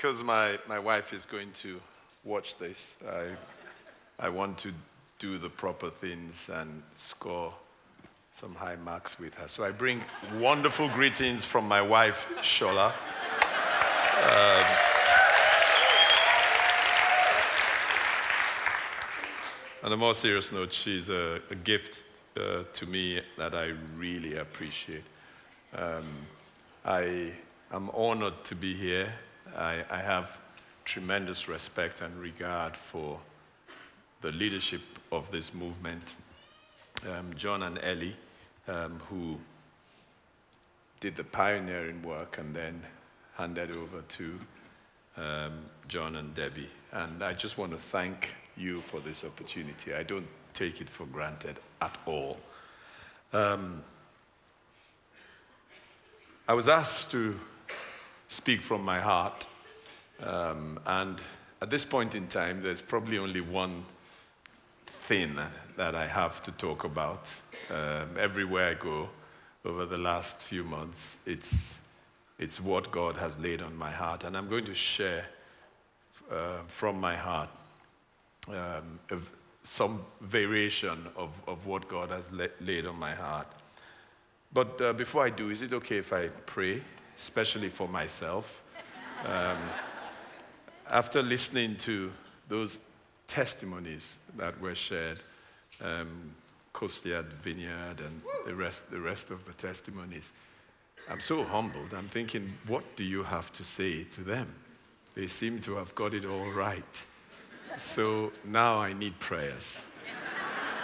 because my, my wife is going to watch this, I, I want to do the proper things and score some high marks with her. So I bring wonderful greetings from my wife, Shola. Um, on a more serious note, she's a, a gift uh, to me that I really appreciate. Um, I am honored to be here. I, I have tremendous respect and regard for the leadership of this movement, um, John and Ellie, um, who did the pioneering work and then handed over to um, John and Debbie. And I just want to thank you for this opportunity. I don't take it for granted at all. Um, I was asked to speak from my heart, um, and at this point in time, there's probably only one thing that I have to talk about. Um, everywhere I go over the last few months, it's, it's what God has laid on my heart, and I'm going to share uh, from my heart um, some variation of, of what God has la- laid on my heart. But uh, before I do, is it okay if I pray, especially for myself? Um, after listening to those testimonies that were shared, um, Costiad Vineyard and the rest, the rest of the testimonies, I'm so humbled. I'm thinking, what do you have to say to them? They seem to have got it all right. So now I need prayers.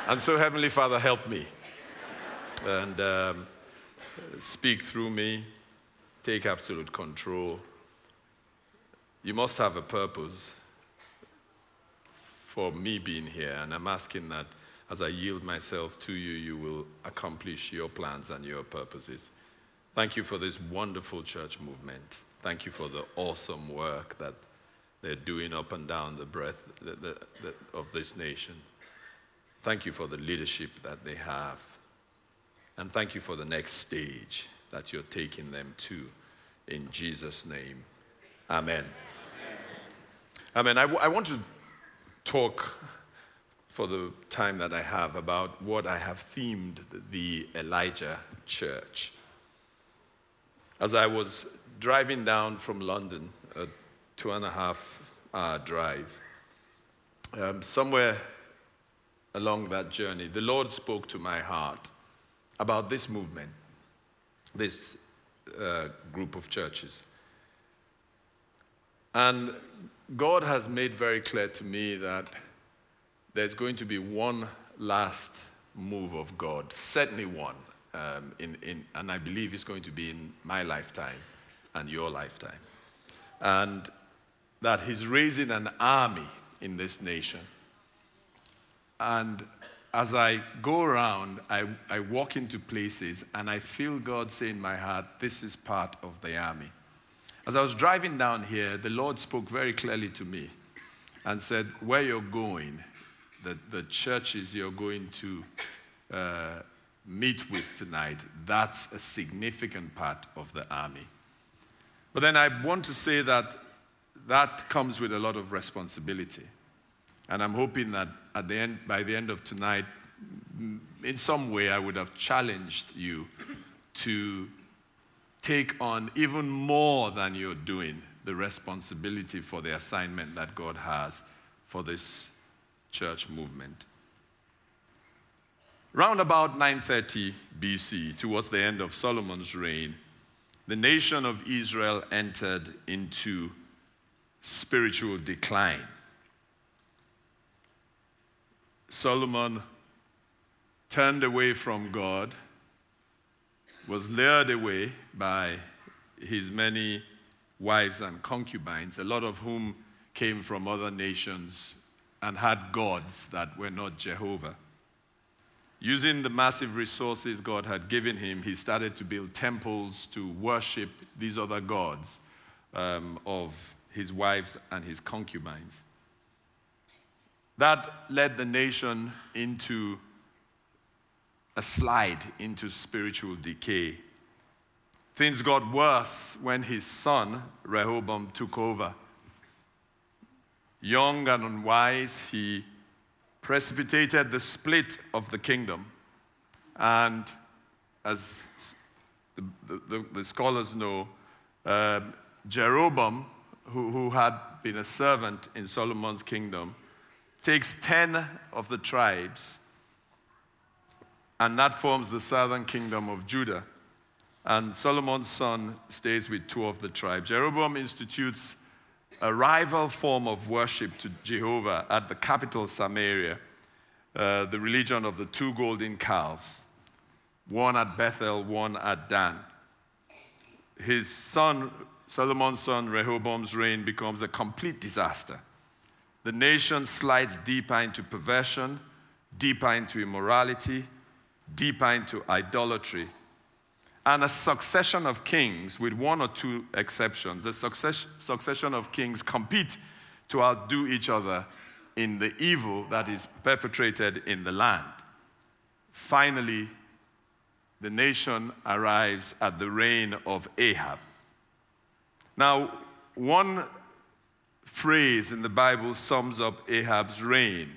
And so, Heavenly Father, help me. And um, speak through me, take absolute control. You must have a purpose for me being here, and I'm asking that as I yield myself to you, you will accomplish your plans and your purposes. Thank you for this wonderful church movement. Thank you for the awesome work that they're doing up and down the breadth of this nation. Thank you for the leadership that they have. And thank you for the next stage that you're taking them to. In Jesus' name, amen. Amen. I, w- I want to talk for the time that I have about what I have themed the Elijah Church. As I was driving down from London, a two and a half hour drive. Um, somewhere along that journey, the Lord spoke to my heart about this movement, this uh, group of churches. And God has made very clear to me that there's going to be one last move of God, certainly one, um, in, in, and I believe it's going to be in my lifetime and your lifetime. And that he's raising an army in this nation. And as I go around, I, I walk into places and I feel God say in my heart, This is part of the army. As I was driving down here, the Lord spoke very clearly to me and said, Where you're going, the, the churches you're going to uh, meet with tonight, that's a significant part of the army. But then I want to say that that comes with a lot of responsibility. And I'm hoping that at the end, by the end of tonight, in some way, I would have challenged you to take on even more than you're doing the responsibility for the assignment that God has for this church movement. Round about 930 BC, towards the end of Solomon's reign, the nation of Israel entered into spiritual decline. Solomon turned away from God, was lured away by his many wives and concubines, a lot of whom came from other nations and had gods that were not Jehovah. Using the massive resources God had given him, he started to build temples to worship these other gods um, of his wives and his concubines. That led the nation into a slide into spiritual decay. Things got worse when his son, Rehoboam, took over young and unwise, he precipitated the split of the kingdom. And as the, the, the scholars know, um, Jeroboam, who, who had been a servant in Solomon's kingdom, takes 10 of the tribes, and that forms the southern kingdom of Judah. And Solomon's son stays with two of the tribes. Jeroboam institutes a rival form of worship to Jehovah at the capital Samaria, uh, the religion of the two golden calves, one at Bethel, one at Dan. His son, Solomon's son Rehoboam's reign becomes a complete disaster. The nation slides deeper into perversion, deeper into immorality, deeper into idolatry. And a succession of kings, with one or two exceptions, a success, succession of kings compete to outdo each other in the evil that is perpetrated in the land. Finally, the nation arrives at the reign of Ahab. Now, one phrase in the Bible sums up Ahab's reign.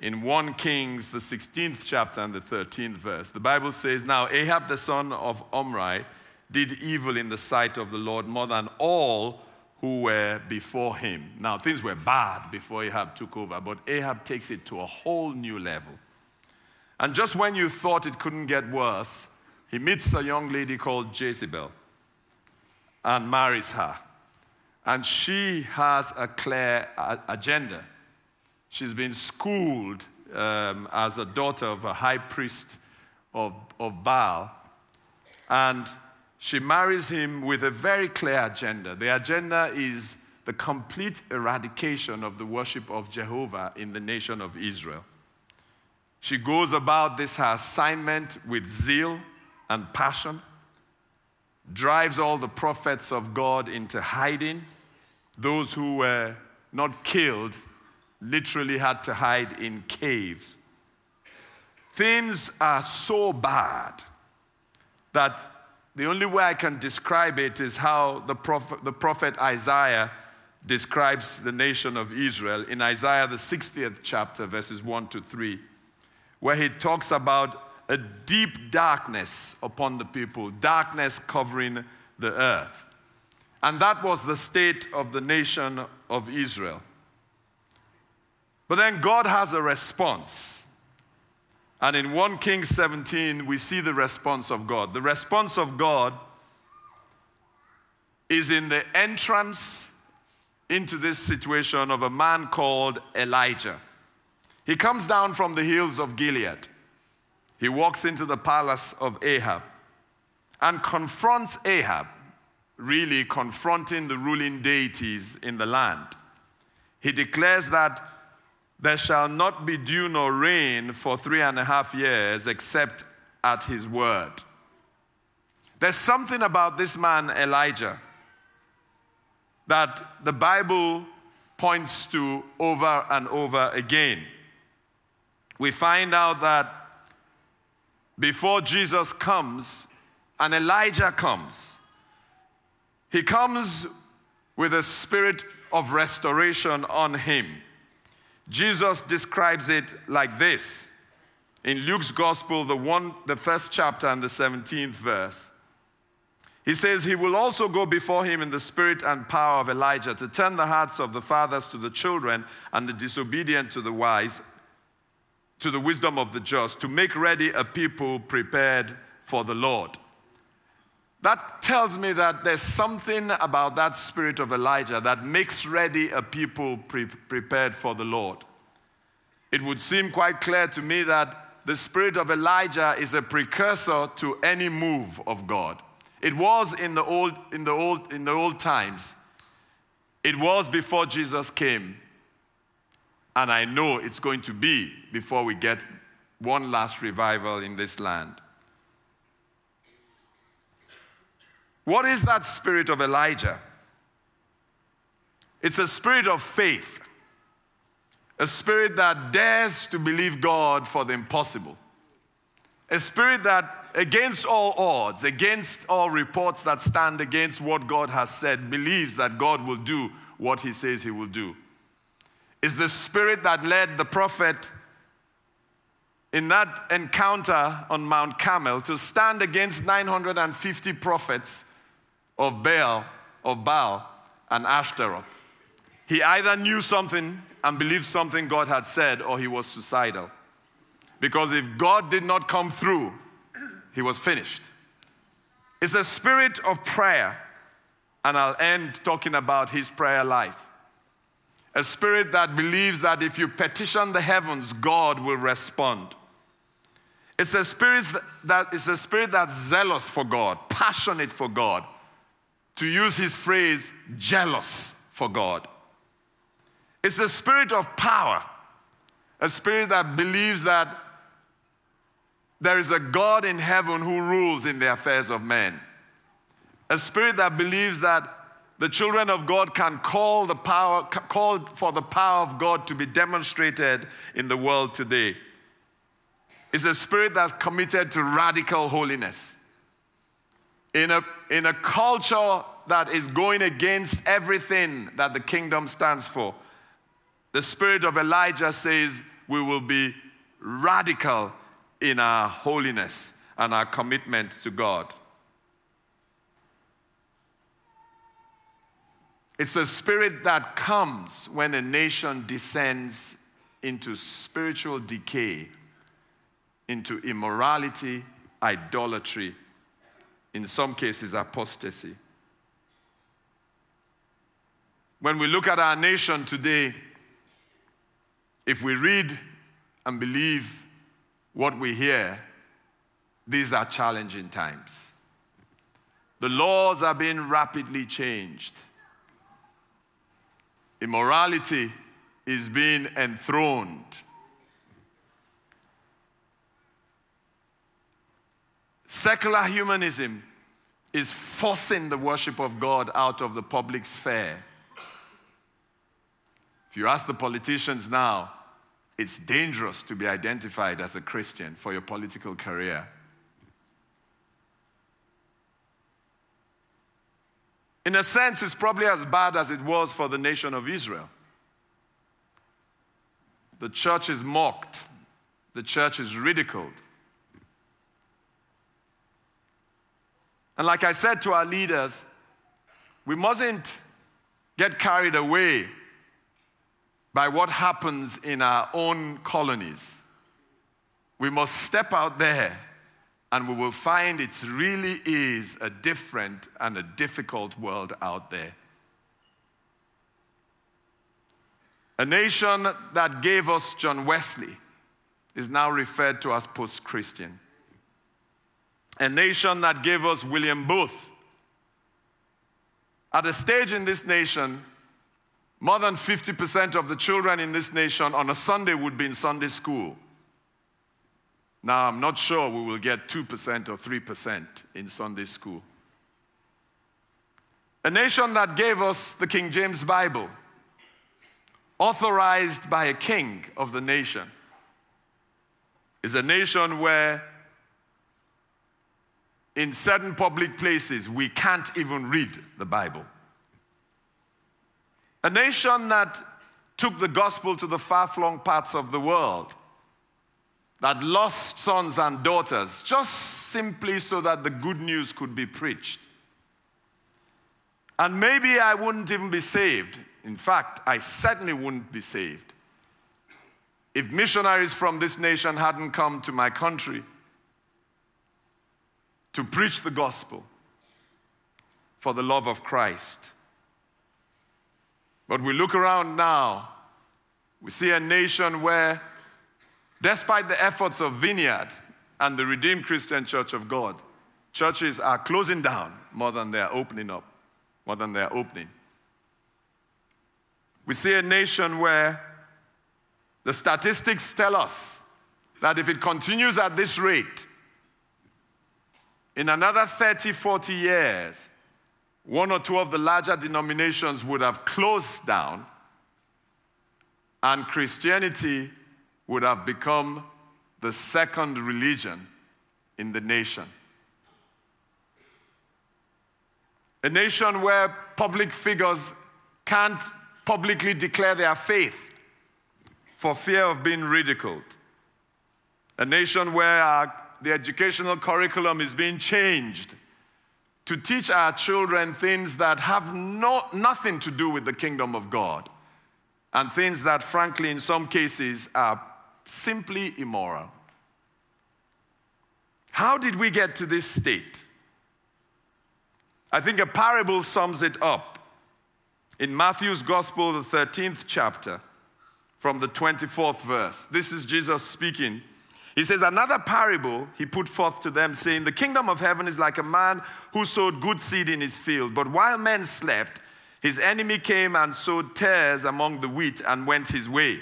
In 1 Kings, the 16th chapter and the 13th verse, the Bible says, Now Ahab the son of Omri did evil in the sight of the Lord more than all who were before him. Now, things were bad before Ahab took over, but Ahab takes it to a whole new level. And just when you thought it couldn't get worse, he meets a young lady called Jezebel and marries her. And she has a clear agenda. She's been schooled um, as a daughter of a high priest of, of Baal. And she marries him with a very clear agenda. The agenda is the complete eradication of the worship of Jehovah in the nation of Israel. She goes about this her assignment with zeal and passion, drives all the prophets of God into hiding. Those who were not killed literally had to hide in caves. Things are so bad that the only way I can describe it is how the prophet, the prophet Isaiah describes the nation of Israel in Isaiah, the 60th chapter, verses 1 to 3 where he talks about a deep darkness upon the people, darkness covering the earth. And that was the state of the nation of Israel. But then God has a response. And in 1 Kings 17, we see the response of God. The response of God is in the entrance into this situation of a man called Elijah. He comes down from the hills of Gilead. He walks into the palace of Ahab and confronts Ahab, really confronting the ruling deities in the land. He declares that there shall not be dew nor rain for three and a half years except at his word. There's something about this man, Elijah, that the Bible points to over and over again we find out that before Jesus comes, and Elijah comes, he comes with a spirit of restoration on him. Jesus describes it like this in Luke's gospel, the one, the first chapter and the 17th verse. He says, He will also go before him in the spirit and power of Elijah to turn the hearts of the fathers to the children and the disobedient to the wise, to the wisdom of the just, to make ready a people prepared for the Lord. That tells me that there's something about that spirit of Elijah that makes ready a people pre- prepared for the Lord. It would seem quite clear to me that the spirit of Elijah is a precursor to any move of God. It was in the old, in the old, in the old times. It was before Jesus came. And I know it's going to be before we get one last revival in this land. What is that spirit of Elijah? It's a spirit of faith, a spirit that dares to believe God for the impossible, a spirit that, against all odds, against all reports that stand against what God has said, believes that God will do what he says he will do. is the spirit that led the prophet in that encounter on Mount Carmel to stand against 950 prophets of Baal, of Baal and Ashtaroth. He either knew something and believed something God had said, or he was suicidal. Because if God did not come through, he was finished. It's a spirit of prayer, and I'll end talking about his prayer life. A spirit that believes that if you petition the heavens, God will respond. It's a spirit that is a spirit that's zealous for God, passionate for God. To use his phrase, jealous for God. It's a spirit of power, a spirit that believes that there is a God in heaven who rules in the affairs of men. A spirit that believes that the children of God can call the power, call for the power of God to be demonstrated in the world today. It's a spirit that's committed to radical holiness. In a, in a culture that is going against everything that the kingdom stands for, the spirit of Elijah says we will be radical in our holiness and our commitment to God. It's a spirit that comes when a nation descends into spiritual decay, into immorality, idolatry, in some cases, apostasy. When we look at our nation today, if we read and believe what we hear, these are challenging times. The laws are being rapidly changed. Immorality is being enthroned. Secular humanism is forcing the worship of God out of the public sphere. If you ask the politicians now, it's dangerous to be identified as a Christian for your political career. In a sense, it's probably as bad as it was for the nation of Israel. The church is mocked, the church is ridiculed. And like I said to our leaders, we mustn't get carried away by what happens in our own colonies. We must step out there and we will find it really is a different and a difficult world out there. A nation that gave us John Wesley is now referred to as post Christian. A nation that gave us William Booth. At a stage in this nation, more than 50% of the children in this nation on a Sunday would be in Sunday school. Now, I'm not sure we will get 2% or 3% in Sunday school. A nation that gave us the King James Bible, authorized by a king of the nation, is a nation where in certain public places we can't even read the Bible. A nation that took the gospel to the far flung parts of the world, that lost sons and daughters just simply so that the good news could be preached. And maybe I wouldn't even be saved. In fact, I certainly wouldn't be saved if missionaries from this nation hadn't come to my country to preach the gospel for the love of Christ. But we look around now, we see a nation where, despite the efforts of Vineyard and the Redeemed Christian Church of God, churches are closing down more than they're opening up, more than they're opening. We see a nation where the statistics tell us that if it continues at this rate, in another 30, 40 years, one or two of the larger denominations would have closed down, and Christianity would have become the second religion in the nation. A nation where public figures can't publicly declare their faith for fear of being ridiculed. A nation where our, the educational curriculum is being changed to teach our children things that have no, nothing to do with the kingdom of God and things that, frankly, in some cases, are simply immoral. How did we get to this state? I think a parable sums it up. In Matthew's Gospel, the 13th chapter, from the 24th verse, this is Jesus speaking. He says, Another parable he put forth to them, saying, The kingdom of heaven is like a man who sowed good seed in his field. But while men slept, his enemy came and sowed tares among the wheat and went his way.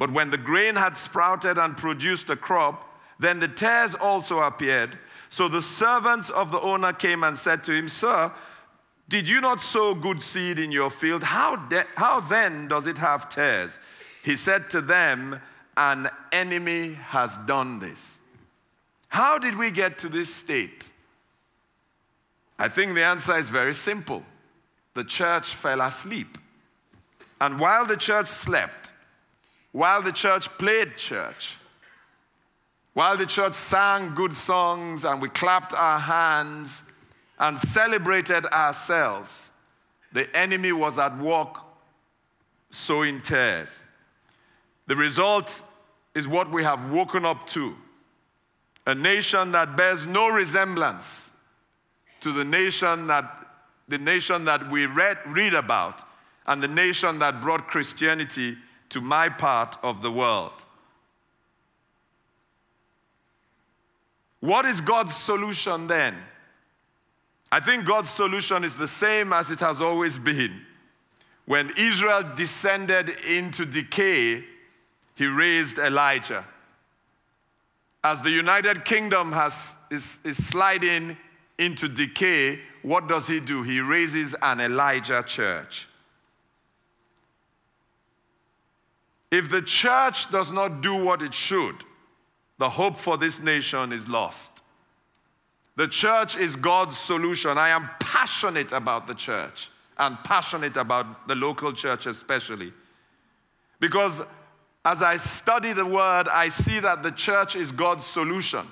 But when the grain had sprouted and produced a crop, then the tares also appeared. So the servants of the owner came and said to him, Sir, did you not sow good seed in your field? How, de- how then does it have tares? He said to them, An enemy has done this. How did we get to this state? I think the answer is very simple. The church fell asleep. And while the church slept, while the church played church, while the church sang good songs and we clapped our hands and celebrated ourselves, the enemy was at work sowing tares. The result is what we have woken up to a nation that bears no resemblance to the nation that, the nation that we read, read about and the nation that brought Christianity to my part of the world. What is God's solution then? I think God's solution is the same as it has always been. When Israel descended into decay, he raised Elijah. As the United Kingdom has, is, is sliding into decay, what does he do? He raises an Elijah church. If the church does not do what it should, the hope for this nation is lost. The church is God's solution. I am passionate about the church and passionate about the local church, especially. Because as I study the word, I see that the church is God's solution.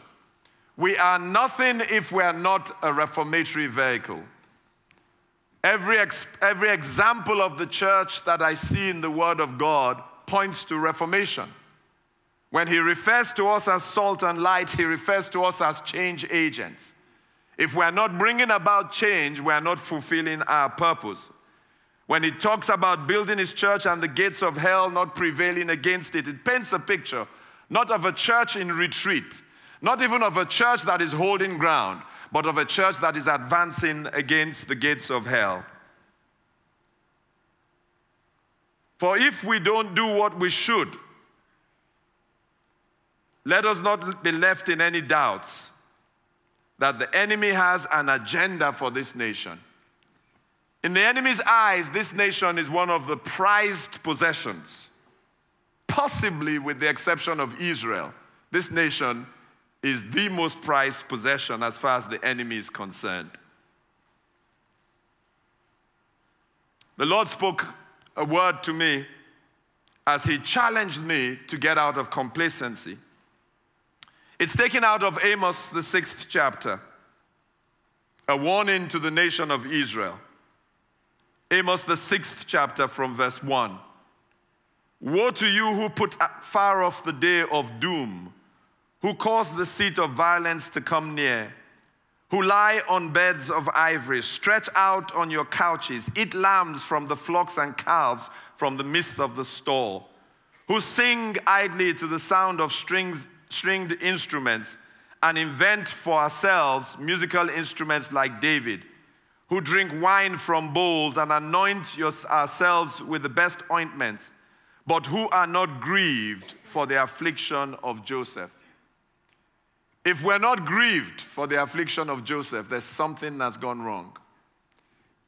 We are nothing if we are not a reformatory vehicle. Every, ex- every example of the church that I see in the Word of God points to reformation. When he refers to us as salt and light, he refers to us as change agents. If we are not bringing about change, we are not fulfilling our purpose. When he talks about building his church and the gates of hell not prevailing against it, it paints a picture not of a church in retreat, not even of a church that is holding ground, but of a church that is advancing against the gates of hell. For if we don't do what we should, let us not be left in any doubts that the enemy has an agenda for this nation. In the enemy's eyes, this nation is one of the prized possessions. Possibly with the exception of Israel, this nation is the most prized possession as far as the enemy is concerned. The Lord spoke a word to me as He challenged me to get out of complacency. It's taken out of Amos, the sixth chapter, a warning to the nation of Israel. Amos, the sixth chapter, from verse 1. Woe to you who put far off the day of doom, who cause the seat of violence to come near, who lie on beds of ivory, stretch out on your couches, eat lambs from the flocks and calves from the midst of the stall, who sing idly to the sound of strings stringed instruments and invent for ourselves musical instruments like David, who drink wine from bowls and anoint ourselves with the best ointments, but who are not grieved for the affliction of Joseph. If we're not grieved for the affliction of Joseph, there's something that's gone wrong.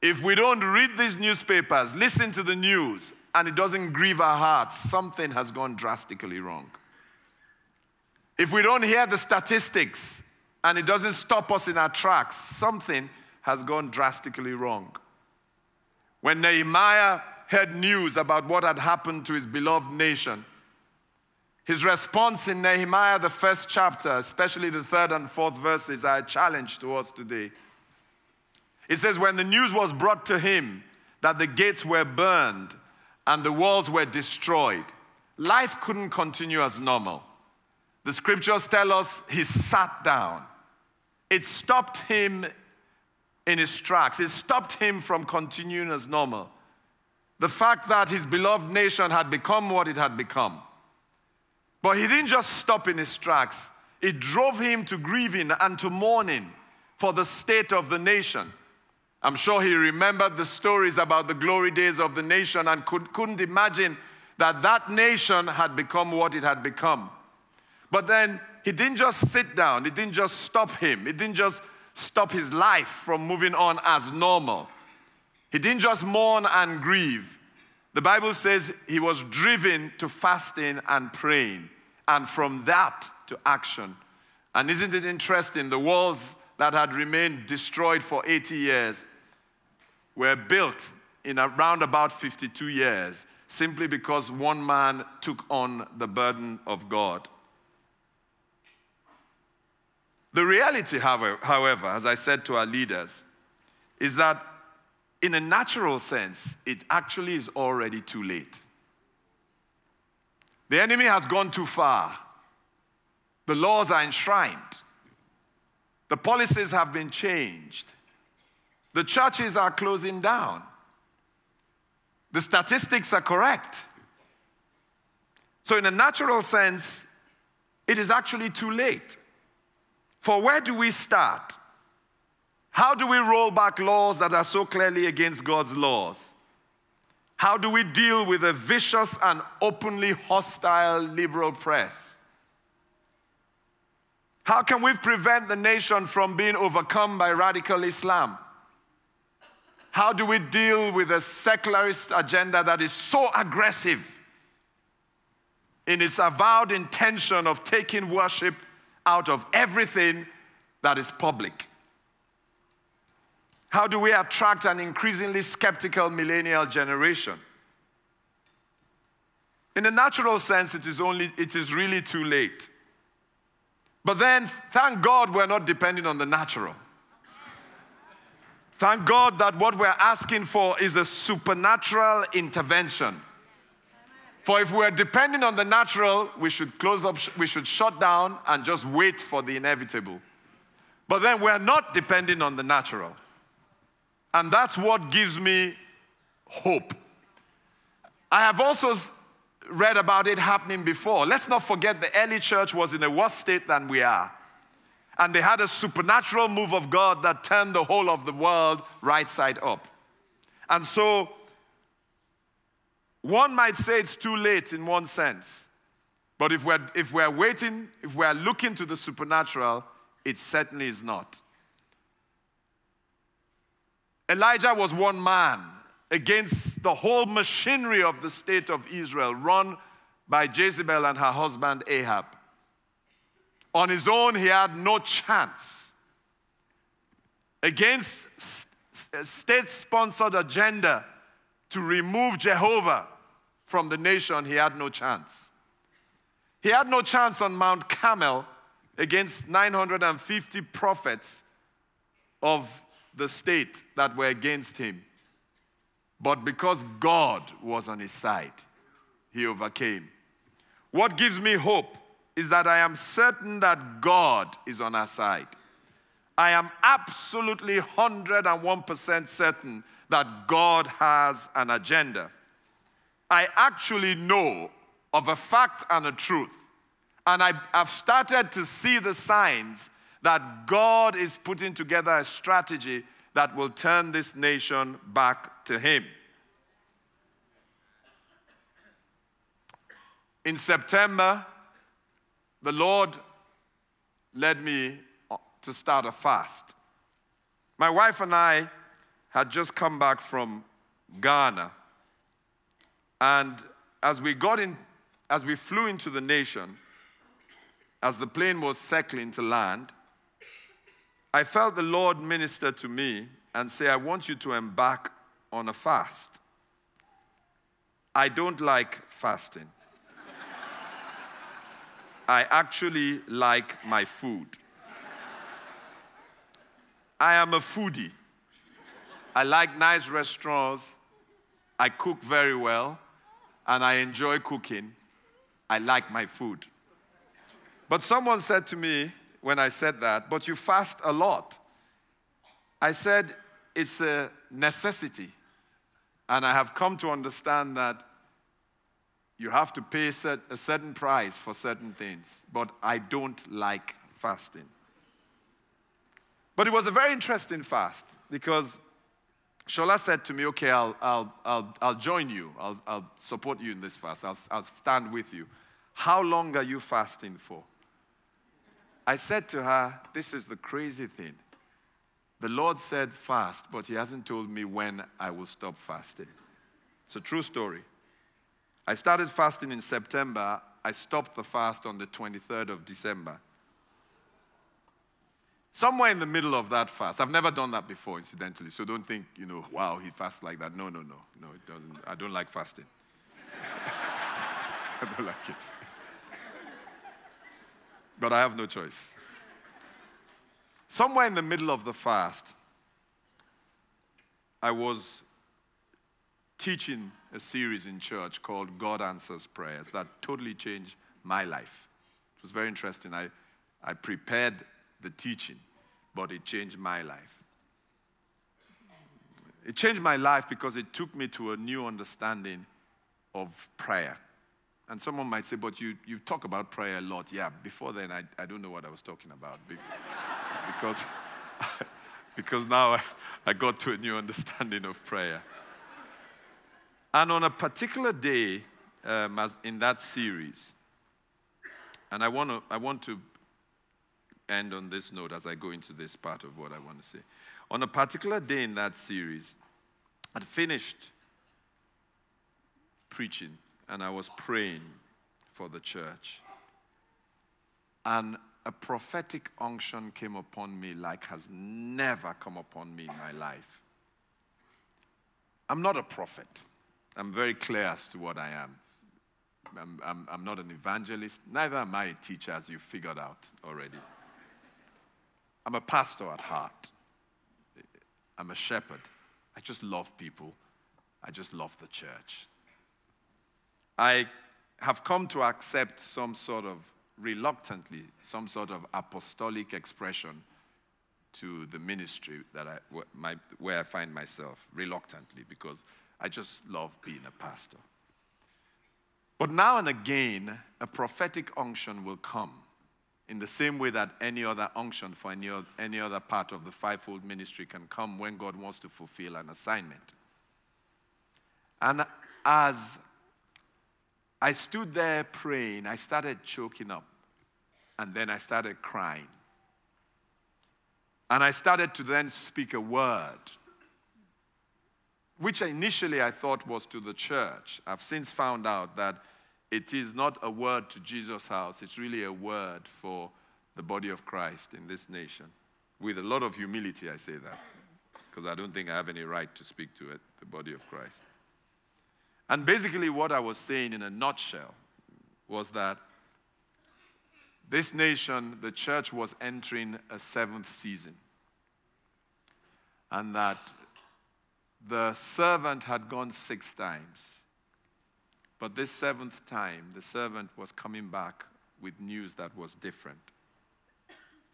If we don't read these newspapers, listen to the news, and it doesn't grieve our hearts, something has gone drastically wrong. If we don't hear the statistics and it doesn't stop us in our tracks, something has gone drastically wrong. When Nehemiah heard news about what had happened to his beloved nation, His response in Nehemiah, the first chapter, especially the third and fourth verses, are a challenge to us today. It says, When the news was brought to him that the gates were burned and the walls were destroyed, life couldn't continue as normal. The scriptures tell us he sat down. It stopped him in his tracks, it stopped him from continuing as normal. The fact that his beloved nation had become what it had become. But he didn't just stop in his tracks, it drove him to grieving and to mourning for the state of the nation. I'm sure he remembered the stories about the glory days of the nation and could, couldn't imagine that that nation had become what it had become. But then he didn't just sit down, it didn't just stop him, it didn't just stop his life from moving on as normal. He didn't just mourn and grieve. The Bible says he was driven to fasting and praying, and from that to action. And isn't it interesting? The walls that had remained destroyed for 80 years were built in around about 52 years simply because one man took on the burden of God. The reality, however, as I said to our leaders, is that in a natural sense, it actually is already too late. The enemy has gone too far. The laws are enshrined. The policies have been changed. The churches are closing down. The statistics are correct. So, in a natural sense, it is actually too late. For where do we start? How do we roll back laws that are so clearly against God's laws? How do we deal with a vicious and openly hostile liberal press? How can we prevent the nation from being overcome by radical Islam? How do we deal with a secularist agenda that is so aggressive in its avowed intention of taking worship out of everything that is public? How do we attract an increasingly skeptical millennial generation? In a natural sense, it is, only, it is really too late. But then, thank God we're not depending on the natural. Thank God that what we're asking for is a supernatural intervention. For if we're depending on the natural, we should close up, we should shut down and just wait for the inevitable. But then we're not depending on the natural. And that's what gives me hope. I have also read about it happening before. Let's not forget the early church was in a worse state than we are. And they had a supernatural move of God that turned the whole of the world right side up. And so, one might say it's too late in one sense. But if we're, if we're waiting, if we're looking to the supernatural, it certainly is not. Elijah was one man against the whole machinery of the state of Israel, run by Jezebel and her husband Ahab. On his own, he had no chance. Against state sponsored agenda to remove Jehovah from the nation, he had no chance. He had no chance on Mount Carmel against 950 prophets of the state that were against him. But because God was on his side, he overcame. What gives me hope is that I am certain that God is on our side. I am absolutely 101% certain that God has an agenda. I actually know of a fact and a truth, and I, have started to see the signs that God is putting together a strategy that will turn this nation back to Him. In September, the Lord led me to start a fast. My wife and I had just come back from Ghana. And as we got in, as we flew into the nation, as the plane was circling to land, I felt the Lord minister to me and say, I want you to embark on a fast. I don't like fasting. I actually like my food. I am a foodie. I like nice restaurants. I cook very well, and I enjoy cooking. I like my food. But someone said to me when I said that, but you fast a lot. I said, it's a necessity. And I have come to understand that you have to pay a certain price for certain things, but I don't like fasting. But it was a very interesting fast because Shola said to me, Okay, I'll, I'll, I'll, I'll join you. I'll, I'll support you in this fast. I'll, I'll stand with you. How long are you fasting for? I said to her, This is the crazy thing. The Lord said fast, but He hasn't told me when I will stop fasting. It's a true story. I started fasting in September. I stopped the fast on the 23rd of December. Somewhere in the middle of that fast, I've never done that before, incidentally, so don't think, you know, wow, he fasts like that. No, no, no, no, it doesn't. I don't like fasting. I don't like it. But I have no choice. Somewhere in the middle of the fast, I was teaching a series in church called God Answers Prayers that totally changed my life. It was very interesting. I, I prepared the teaching, but it changed my life. It changed my life because it took me to a new understanding of prayer. And someone might say, but you, you talk about prayer a lot. Yeah, before then, I, I don't know what I was talking about because, because now I, I got to a new understanding of prayer. And on a particular day um, in that series, and I want to I want to end on this note as I go into this part of what I want to say. On a particular day in that series, I'd finished preaching and I was praying for the church. And a prophetic unction came upon me like has never come upon me in my life. I'm not a prophet. I'm very clear as to what I am. I'm, I'm, I'm not an evangelist, neither am I a teacher, as you figured out already. I'm a pastor at heart. I'm a shepherd. I just love people. I just love the church. I have come to accept some sort of, reluctantly, some sort of apostolic expression to the ministry that I, my, where I find myself, reluctantly, because I just love being a pastor. But now and again, a prophetic unction will come in the same way that any other unction for any, any other part of the fivefold ministry can come when God wants to fulfill an assignment. And as I stood there praying, I started choking up, and then I started crying. And I started to then speak a word, which initially I thought was to the church. I've since found out that it is not a word to Jesus' house, it's really a word for the body of Christ in this nation. With a lot of humility, I say that, because I don't think I have any right to speak to it, the body of Christ. And basically, what I was saying in a nutshell was that this nation, the church, was entering a seventh season. And that the servant had gone six times. But this seventh time, the servant was coming back with news that was different.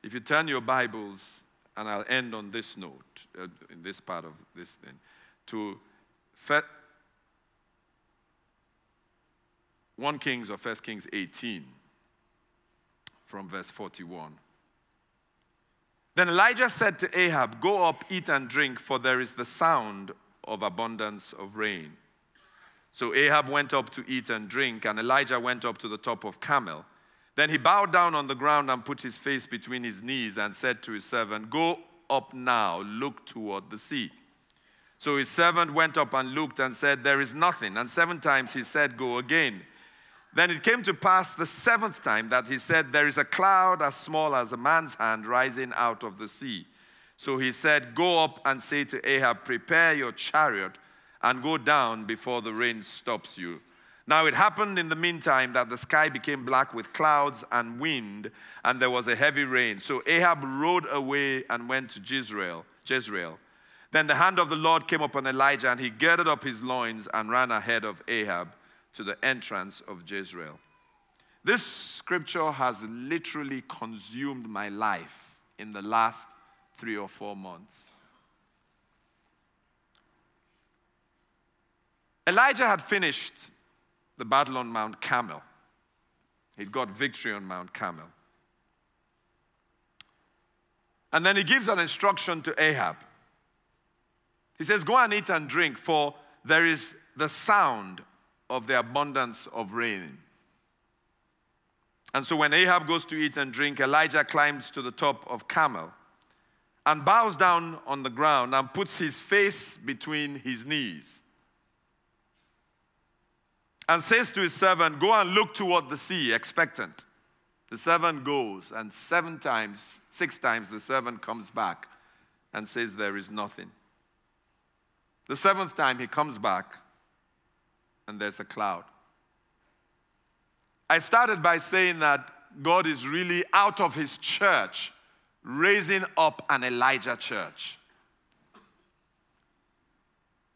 If you turn your Bibles, and I'll end on this note, uh, in this part of this thing, to 1 Kings or 1 Kings 18, from verse 41. Then Elijah said to Ahab, Go up, eat and drink, for there is the sound of abundance of rain. So Ahab went up to eat and drink, and Elijah went up to the top of Carmel. Then he bowed down on the ground and put his face between his knees and said to his servant, Go up now, look toward the sea. So his servant went up and looked and said, There is nothing. And seven times he said, Go again. Then it came to pass the seventh time that he said, There is a cloud as small as a man's hand rising out of the sea. So he said, Go up and say to Ahab, Prepare your chariot and go down before the rain stops you. Now it happened in the meantime that the sky became black with clouds and wind, and there was a heavy rain. So Ahab rode away and went to Jezreel. Jezreel. Then the hand of the Lord came upon Elijah, and he girded up his loins and ran ahead of Ahab to the entrance of Jezreel. This scripture has literally consumed my life in the last three or four months. Elijah had finished the battle on Mount Carmel. He'd got victory on Mount Carmel. And then he gives an instruction to Ahab. He says, Go and eat and drink, for there is the sound of the abundance of rain. And so when Ahab goes to eat and drink, Elijah climbs to the top of Carmel and bows down on the ground and puts his face between his knees and says to his servant, Go and look toward the sea, expectant. The servant goes, and seven times, six times, the servant comes back and says, There is nothing. The seventh time, he comes back, and there's a cloud. I started by saying that God is really out of his church, raising up an Elijah church.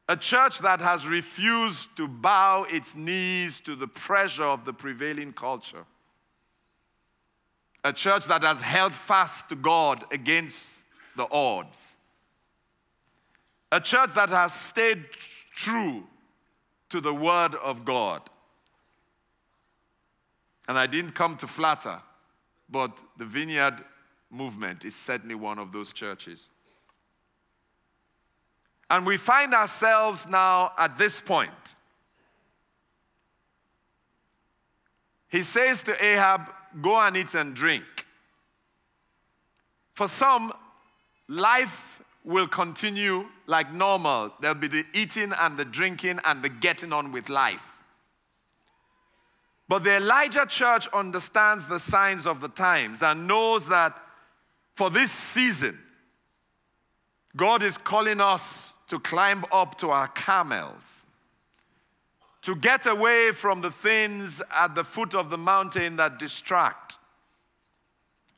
A church that has refused to bow its knees to the pressure of the prevailing culture. A church that has held fast to God against the odds. A church that has stayed true to the Word of God. And I didn't come to flatter, but the Vineyard movement is certainly one of those churches. And we find ourselves now at this point. He says to Ahab, Go and eat and drink. For some, life will continue like normal. There'll be the eating and the drinking and the getting on with life. But the Elijah church understands the signs of the times and knows that for this season, God is calling us to climb up to our Carmels, to get away from the things at the foot of the mountain that distract,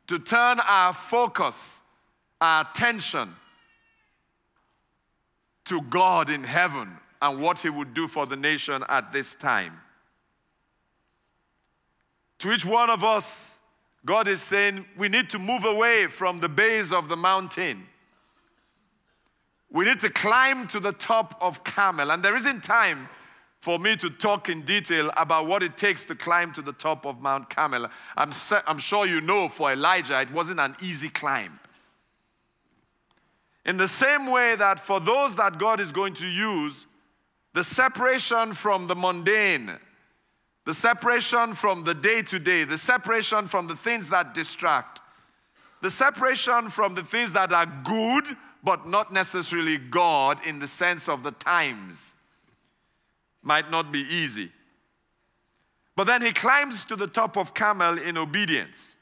to turn our focus, our attention to God in heaven and what He would do for the nation at this time. To each one of us, God is saying we need to move away from the base of the mountain we need to climb to the top of Carmel. And there isn't time for me to talk in detail about what it takes to climb to the top of Mount Carmel. I'm, I'm sure you know for Elijah, it wasn't an easy climb. In the same way that for those that God is going to use, the separation from the mundane, the separation from the day to day, the separation from the things that distract, the separation from the things that are good but not necessarily God in the sense of the times. Might not be easy. But then he climbs to the top of Carmel in obedience.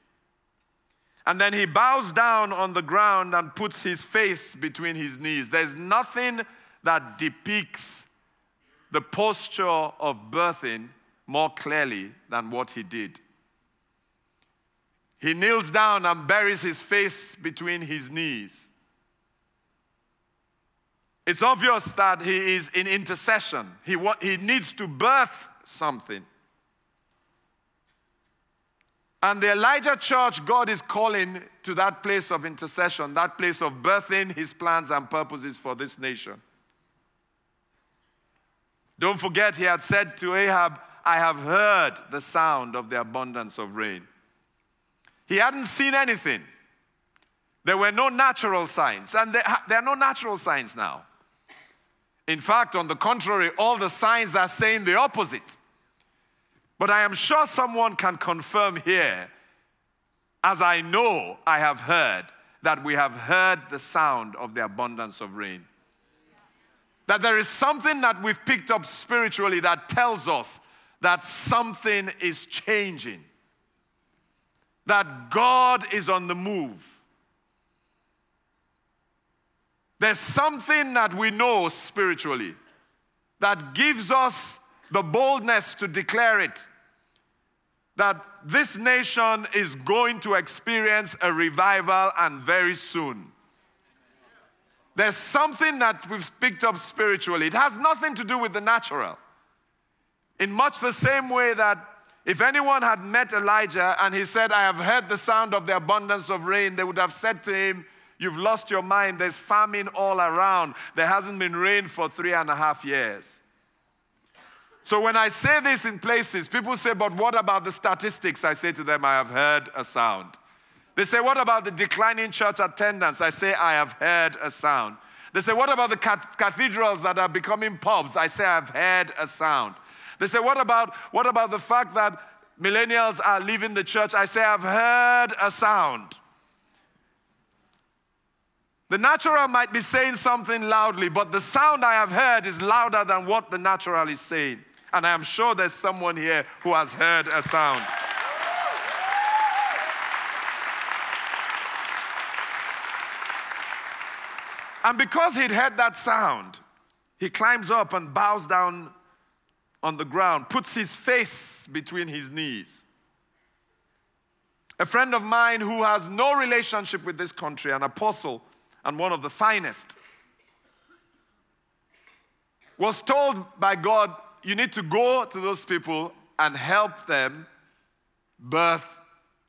And then he bows down on the ground and puts his face between his knees. There's nothing that depicts the posture of birthing more clearly than what he did. He kneels down and buries his face between his knees. It's obvious that he is in intercession. He, wa- he needs to birth something. And the Elijah church, God is calling to that place of intercession, that place of birthing his plans and purposes for this nation. Don't forget, he had said to Ahab, I have heard the sound of the abundance of rain. He hadn't seen anything. There were no natural signs, and there, there are no natural signs now. In fact, on the contrary, all the signs are saying the opposite. But I am sure someone can confirm here, as I know I have heard, that we have heard the sound of the abundance of rain. That there is something that we've picked up spiritually that tells us that something is changing, that God is on the move there's something that we know spiritually that gives us the boldness to declare it that this nation is going to experience a revival and very soon. There's something that we've picked up spiritually. It has nothing to do with the natural. In much the same way that if anyone had met Elijah and he said, I have heard the sound of the abundance of rain, they would have said to him, You've lost your mind. There's famine all around. There hasn't been rain for three and a half years. So when I say this in places, people say, But what about the statistics? I say to them, I have heard a sound. They say, What about the declining church attendance? I say, I have heard a sound. They say, What about the cathedrals that are becoming pubs? I say, I've heard a sound. They say, What about, what about the fact that millennials are leaving the church? I say, I've heard a sound. The natural might be saying something loudly, but the sound I have heard is louder than what the natural is saying. And I am sure there's someone here who has heard a sound. And because he'd heard that sound, he climbs up and bows down on the ground, puts his face between his knees. A friend of mine who has no relationship with this country, an apostle and one of the finest, was told by God, You need to go to those people and help them birth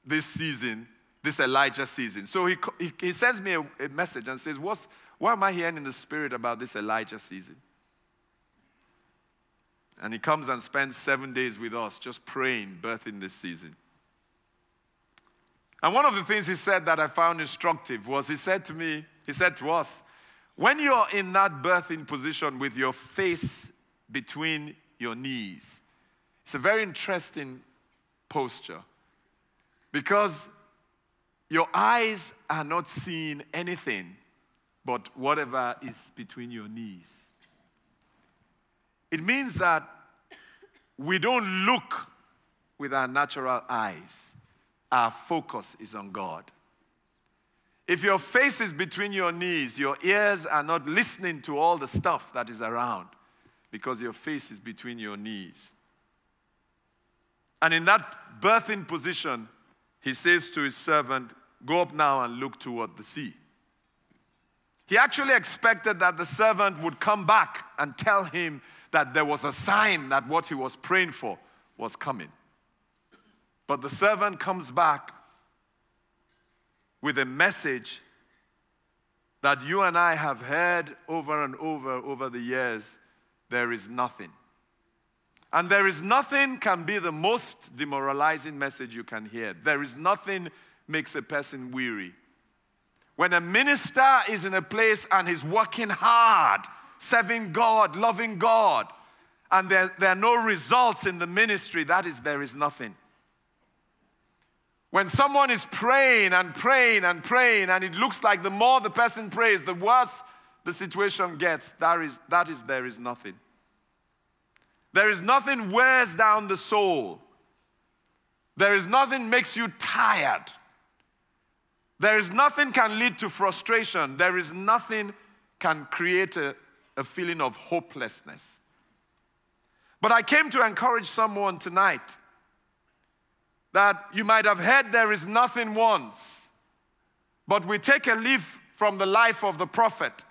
this season, this Elijah season. So he, he, he sends me a, a message and says, What's, why am I hearing in the spirit about this Elijah season? And he comes and spends seven days with us just praying, birthing this season. And one of the things he said that I found instructive was he said to me, he said to us, when you're in that birthing position with your face between your knees, it's a very interesting posture because your eyes are not seeing anything but whatever is between your knees. It means that we don't look with our natural eyes, our focus is on God. If your face is between your knees, your ears are not listening to all the stuff that is around because your face is between your knees. And in that birthing position, he says to his servant, Go up now and look toward the sea. He actually expected that the servant would come back and tell him that there was a sign that what he was praying for was coming. But the servant comes back with a message that you and I have heard over and over over the years there is nothing. And there is nothing can be the most demoralizing message you can hear. There is nothing makes a person weary when a minister is in a place and he's working hard, serving God, loving God, and there, there are no results in the ministry, that is, there is nothing. When someone is praying and praying and praying, and it looks like the more the person prays, the worse the situation gets, that is, that is there is nothing. There is nothing wears down the soul. There is nothing makes you tired. There is nothing can lead to frustration. There is nothing can create a, a feeling of hopelessness. But I came to encourage someone tonight that you might have heard there is nothing once, but we take a leaf from the life of the prophet.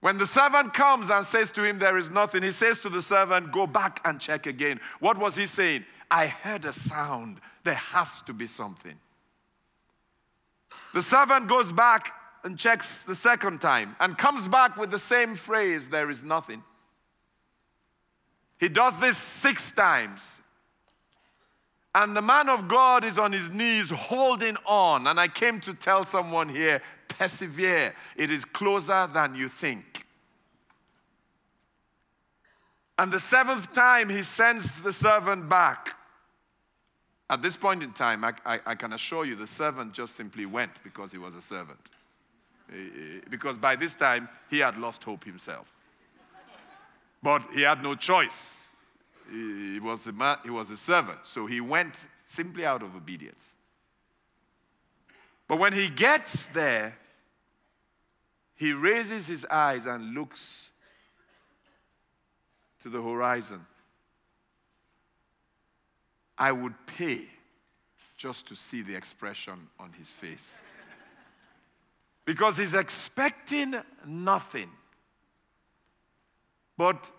When the servant comes and says to him, There is nothing, he says to the servant, Go back and check again. What was he saying? I heard a sound. There has to be something. The servant goes back and checks the second time and comes back with the same phrase there is nothing. He does this six times. And the man of God is on his knees holding on. And I came to tell someone here persevere, it is closer than you think. And the seventh time, he sends the servant back. At this point in time, I, I, I, can assure you the servant just simply went because he was a servant. Eh, eh, because by this time, he had lost hope himself. But he had no choice. He was a, man, he was a servant, so he went simply out of obedience. But when he gets there, he raises his eyes and looks to the horizon, I would pay just to see the expression on his face. Because he's expecting nothing. But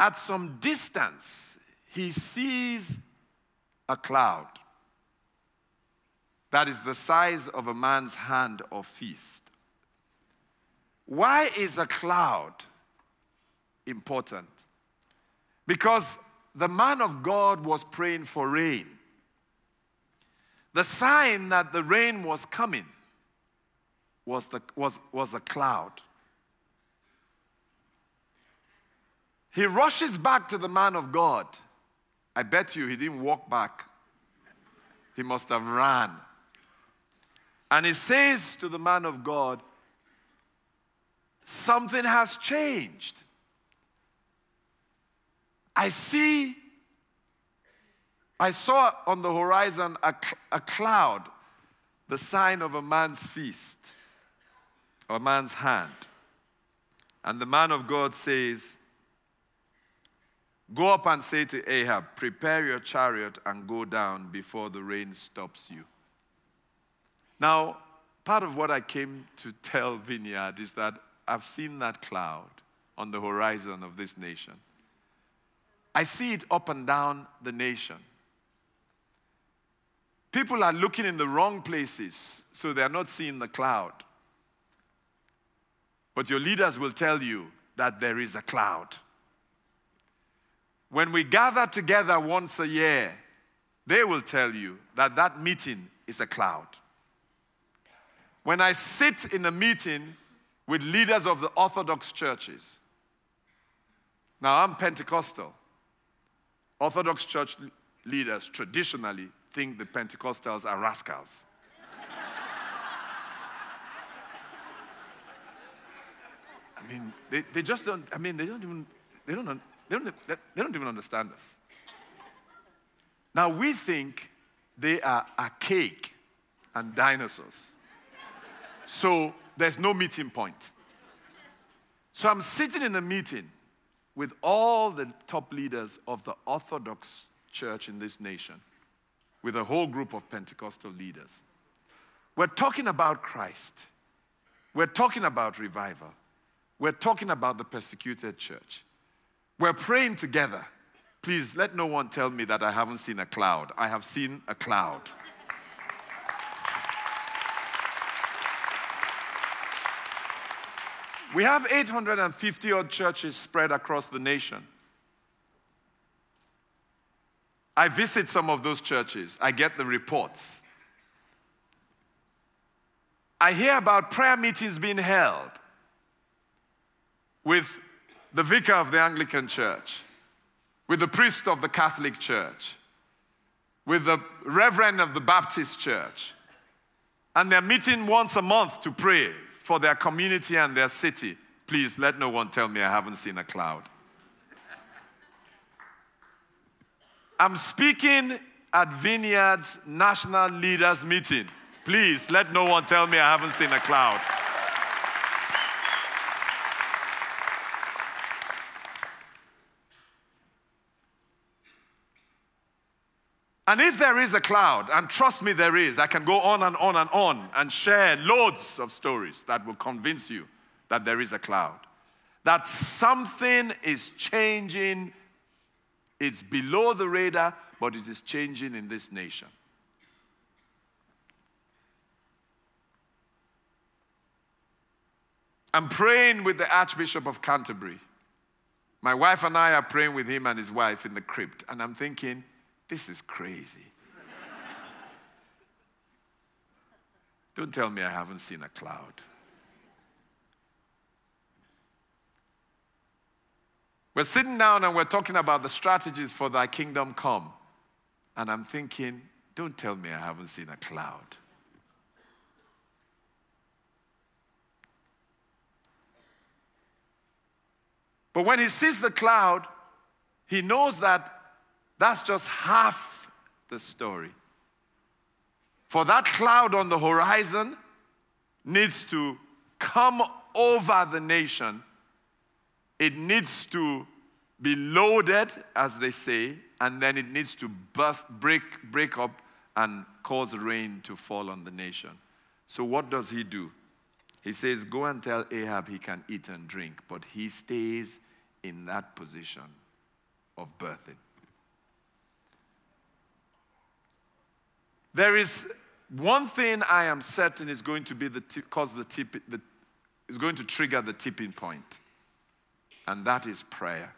at some distance, he sees a cloud that is the size of a man's hand or fist. Why is a cloud important? Because the man of God was praying for rain. The sign that the rain was coming was, the, was, was a cloud. He rushes back to the man of God. I bet you he didn't walk back, he must have ran. And he says to the man of God, Something has changed. I see, I saw on the horizon a, a cloud, the sign of a man's feast, a man's hand. And the man of God says, Go up and say to Ahab, Prepare your chariot and go down before the rain stops you. Now, part of what I came to tell Vineyard is that I've seen that cloud on the horizon of this nation. I see it up and down the nation. People are looking in the wrong places, so they're not seeing the cloud. But your leaders will tell you that there is a cloud. When we gather together once a year, they will tell you that that meeting is a cloud. When I sit in a meeting with leaders of the Orthodox churches, now I'm Pentecostal. Orthodox church leaders traditionally think the Pentecostals are rascals. I mean, they, they just don't, I mean, they don't even, they don't, they don't, they don't even understand us. Now we think they are archaic and dinosaurs. So there's no meeting point. So I'm sitting in a meeting with all the top leaders of the Orthodox church in this nation, with a whole group of Pentecostal leaders. We're talking about Christ. We're talking about revival. We're talking about the persecuted church. We're praying together. Please let no one tell me that I haven't seen a cloud. I have seen a cloud. We have 850 odd churches spread across the nation. I visit some of those churches, I get the reports. I hear about prayer meetings being held with the vicar of the Anglican Church, with the priest of the Catholic Church, with the reverend of the Baptist Church. And they're meeting once a month to pray for their community and their city, please let no one tell me I haven't seen a cloud. I'm speaking at Vineyard's National Leaders Meeting. Please let no one tell me I haven't seen a cloud. And if there is a cloud, and trust me, there is, I can go on and on and on and share loads of stories that will convince you that there is a cloud. That something is changing. It's below the radar, but it is changing in this nation. I'm praying with the Archbishop of Canterbury. My wife and I are praying with him and his wife in the crypt, and I'm thinking, this is crazy. Don't tell me I haven't seen a cloud. We're sitting down and we're talking about the strategies for thy kingdom come. And I'm thinking, don't tell me I haven't seen a cloud. But when he sees the cloud, he knows that that's just half the story. For that cloud on the horizon needs to come over the nation, it needs to be loaded, as they say, and then it needs to burst, break, break up and cause rain to fall on the nation. So, what does he do? He says, Go and tell Ahab he can eat and drink, but he stays in that position of birthing. There is one thing I am certain is going to be the cause the tip, the, is going to trigger the tipping point, and that is prayer.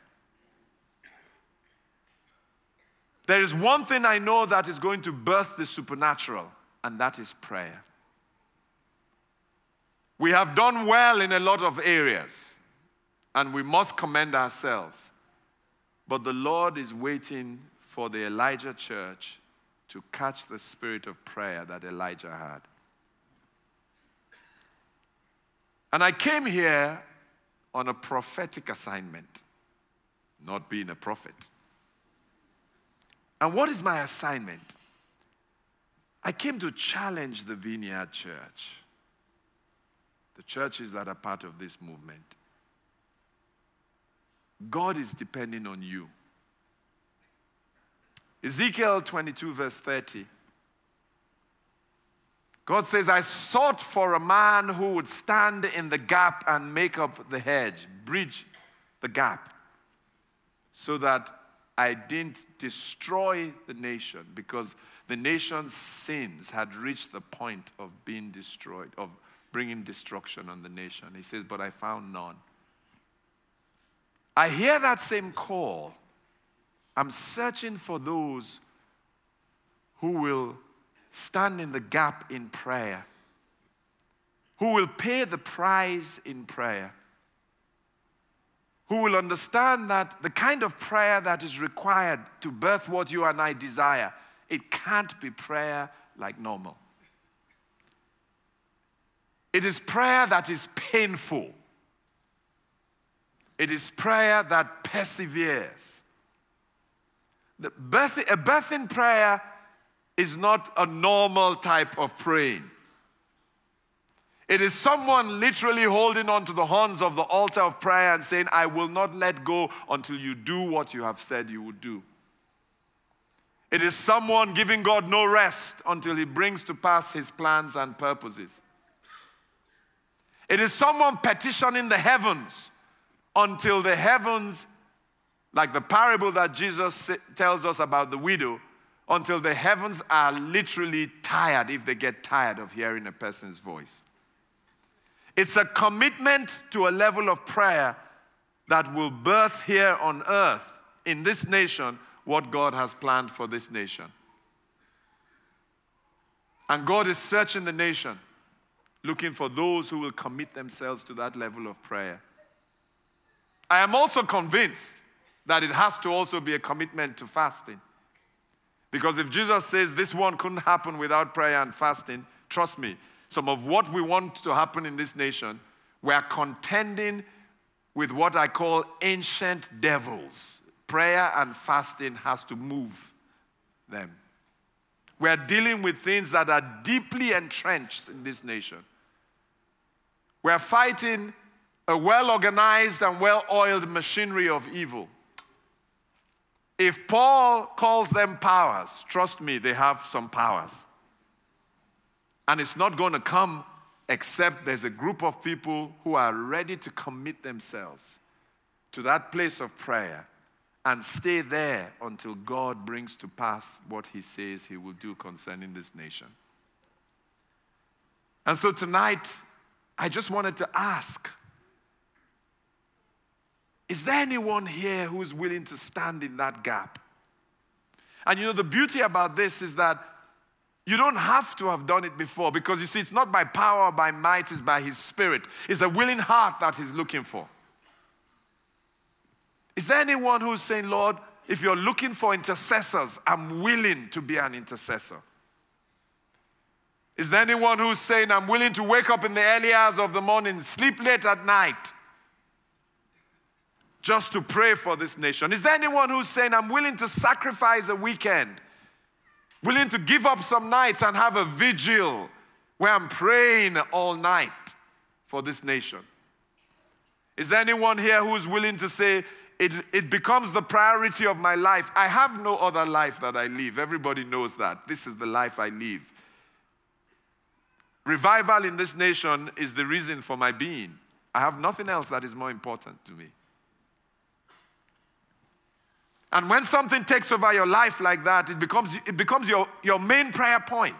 There is one thing I know that is going to birth the supernatural, and that is prayer. We have done well in a lot of areas, and we must commend ourselves. But the Lord is waiting for the Elijah church to catch the spirit of prayer that Elijah had. And I came here on a prophetic assignment, not being a prophet. And what is my assignment? I came to challenge the Vineyard Church, the churches that are part of this movement. God is depending on you. Ezekiel 22, verse 30. God says, I sought for a man who would stand in the gap and make up the hedge, bridge the gap, so that I didn't destroy the nation because the nation's sins had reached the point of being destroyed, of bringing destruction on the nation. He says, But I found none. I hear that same call I'm searching for those who will stand in the gap in prayer, who will pay the price in prayer, who will understand that the kind of prayer that is required to birth what you and I desire, it can't be prayer like normal. It is prayer that is painful. It is prayer that perseveres. The birth, a birthing prayer is not a normal type of praying. It is someone literally holding on to the horns of the altar of prayer and saying, I will not let go until you do what you have said you would do. It is someone giving God no rest until he brings to pass his plans and purposes. It is someone petitioning the heavens until the heavens like the parable that Jesus tells us about the widow, until the heavens are literally tired if they get tired of hearing a person's voice. It's a commitment to a level of prayer that will birth here on earth in this nation what God has planned for this nation. And God is searching the nation, looking for those who will commit themselves to that level of prayer. I am also convinced that it has to also be a commitment to fasting. Because if Jesus says this one couldn't happen without prayer and fasting, trust me, some of what we want to happen in this nation, we're contending with what I call ancient devils. Prayer and fasting has to move them. We're dealing with things that are deeply entrenched in this nation. We're fighting a well organized and well oiled machinery of evil. If Paul calls them powers, trust me, they have some powers. And it's not going to come except there's a group of people who are ready to commit themselves to that place of prayer and stay there until God brings to pass what he says he will do concerning this nation. And so tonight, I just wanted to ask is there anyone here who is willing to stand in that gap? And you know, the beauty about this is that you don't have to have done it before because you see, it's not by power or by might, it's by His Spirit. It's a willing heart that He's looking for. Is there anyone who's saying, Lord, if you're looking for intercessors, I'm willing to be an intercessor? Is there anyone who's saying, I'm willing to wake up in the early hours of the morning, sleep late at night, just to pray for this nation? Is there anyone who's saying, I'm willing to sacrifice a weekend, willing to give up some nights and have a vigil where I'm praying all night for this nation? Is there anyone here who's willing to say, it, it becomes the priority of my life. I have no other life that I live. Everybody knows that. This is the life I live. Revival in this nation is the reason for my being. I have nothing else that is more important to me. And when something takes over your life like that, it becomes, it becomes your, your main prayer point.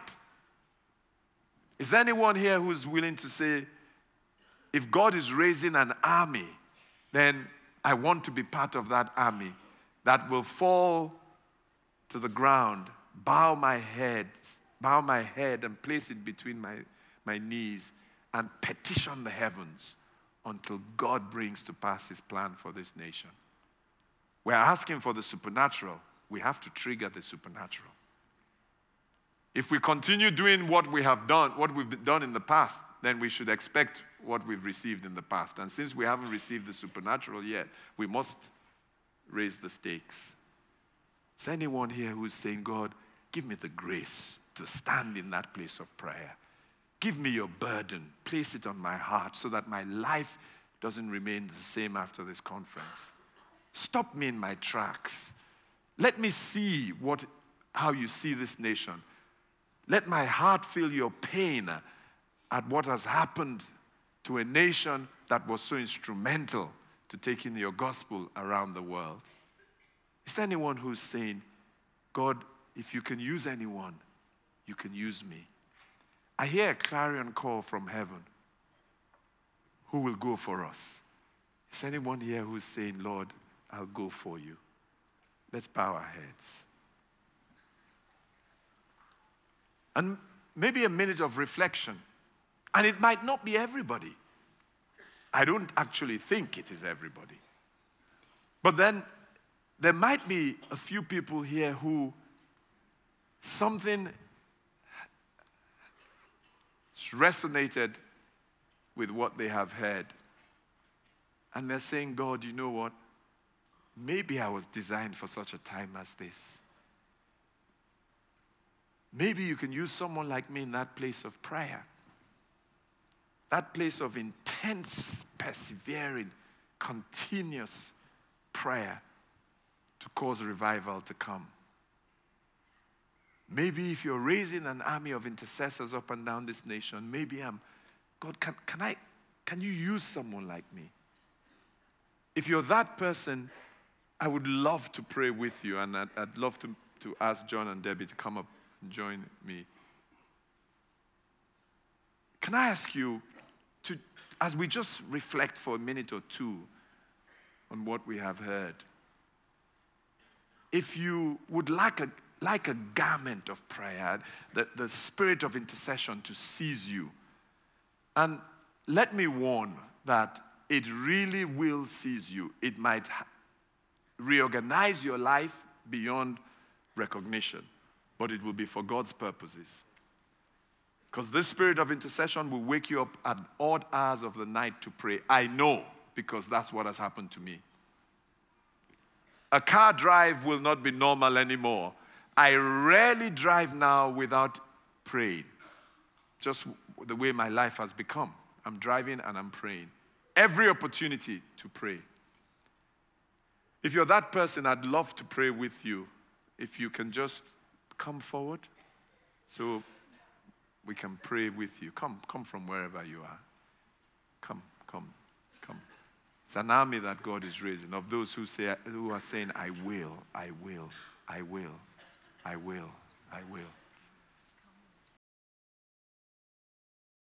Is there anyone here who's willing to say, if God is raising an army, then I want to be part of that army that will fall to the ground, bow my head, bow my head and place it between my, my knees and petition the heavens until God brings to pass his plan for this nation. We're asking for the supernatural. We have to trigger the supernatural. If we continue doing what we have done, what we've done in the past, then we should expect what we've received in the past. And since we haven't received the supernatural yet, we must raise the stakes. Is anyone here who's saying, God, give me the grace to stand in that place of prayer? Give me your burden, place it on my heart so that my life doesn't remain the same after this conference. Stop me in my tracks. Let me see what, how you see this nation. Let my heart feel your pain at what has happened to a nation that was so instrumental to taking your gospel around the world. Is there anyone who's saying, God, if you can use anyone, you can use me? I hear a clarion call from heaven. Who will go for us? Is anyone here who's saying, Lord, I'll go for you? Let's bow our heads. And maybe a minute of reflection. And it might not be everybody. I don't actually think it is everybody. But then there might be a few people here who something resonated with what they have heard. And they're saying, God, you know what? Maybe I was designed for such a time as this. Maybe you can use someone like me in that place of prayer, that place of intense, persevering, continuous prayer to cause revival to come. Maybe if you're raising an army of intercessors up and down this nation, maybe I'm, God, can, can, I, can you use someone like me? If you're that person, I would love to pray with you, and I'd, I'd love to, to ask John and Debbie to come up and join me. Can I ask you to, as we just reflect for a minute or two on what we have heard, if you would like a, like a garment of prayer, the, the spirit of intercession to seize you, and let me warn that it really will seize you. It might reorganize your life beyond recognition but it will be for God's purposes. Because this spirit of intercession will wake you up at odd hours of the night to pray. I know because that's what has happened to me. A car drive will not be normal anymore. I rarely drive now without praying. Just the way my life has become. I'm driving and I'm praying. Every opportunity to pray. If you're that person, I'd love to pray with you. If you can just come forward so we can pray with you. Come, come from wherever you are. Come, come, come. It's an army that God is raising of those who, say, who are saying, I will, I will, I will, I will, I will.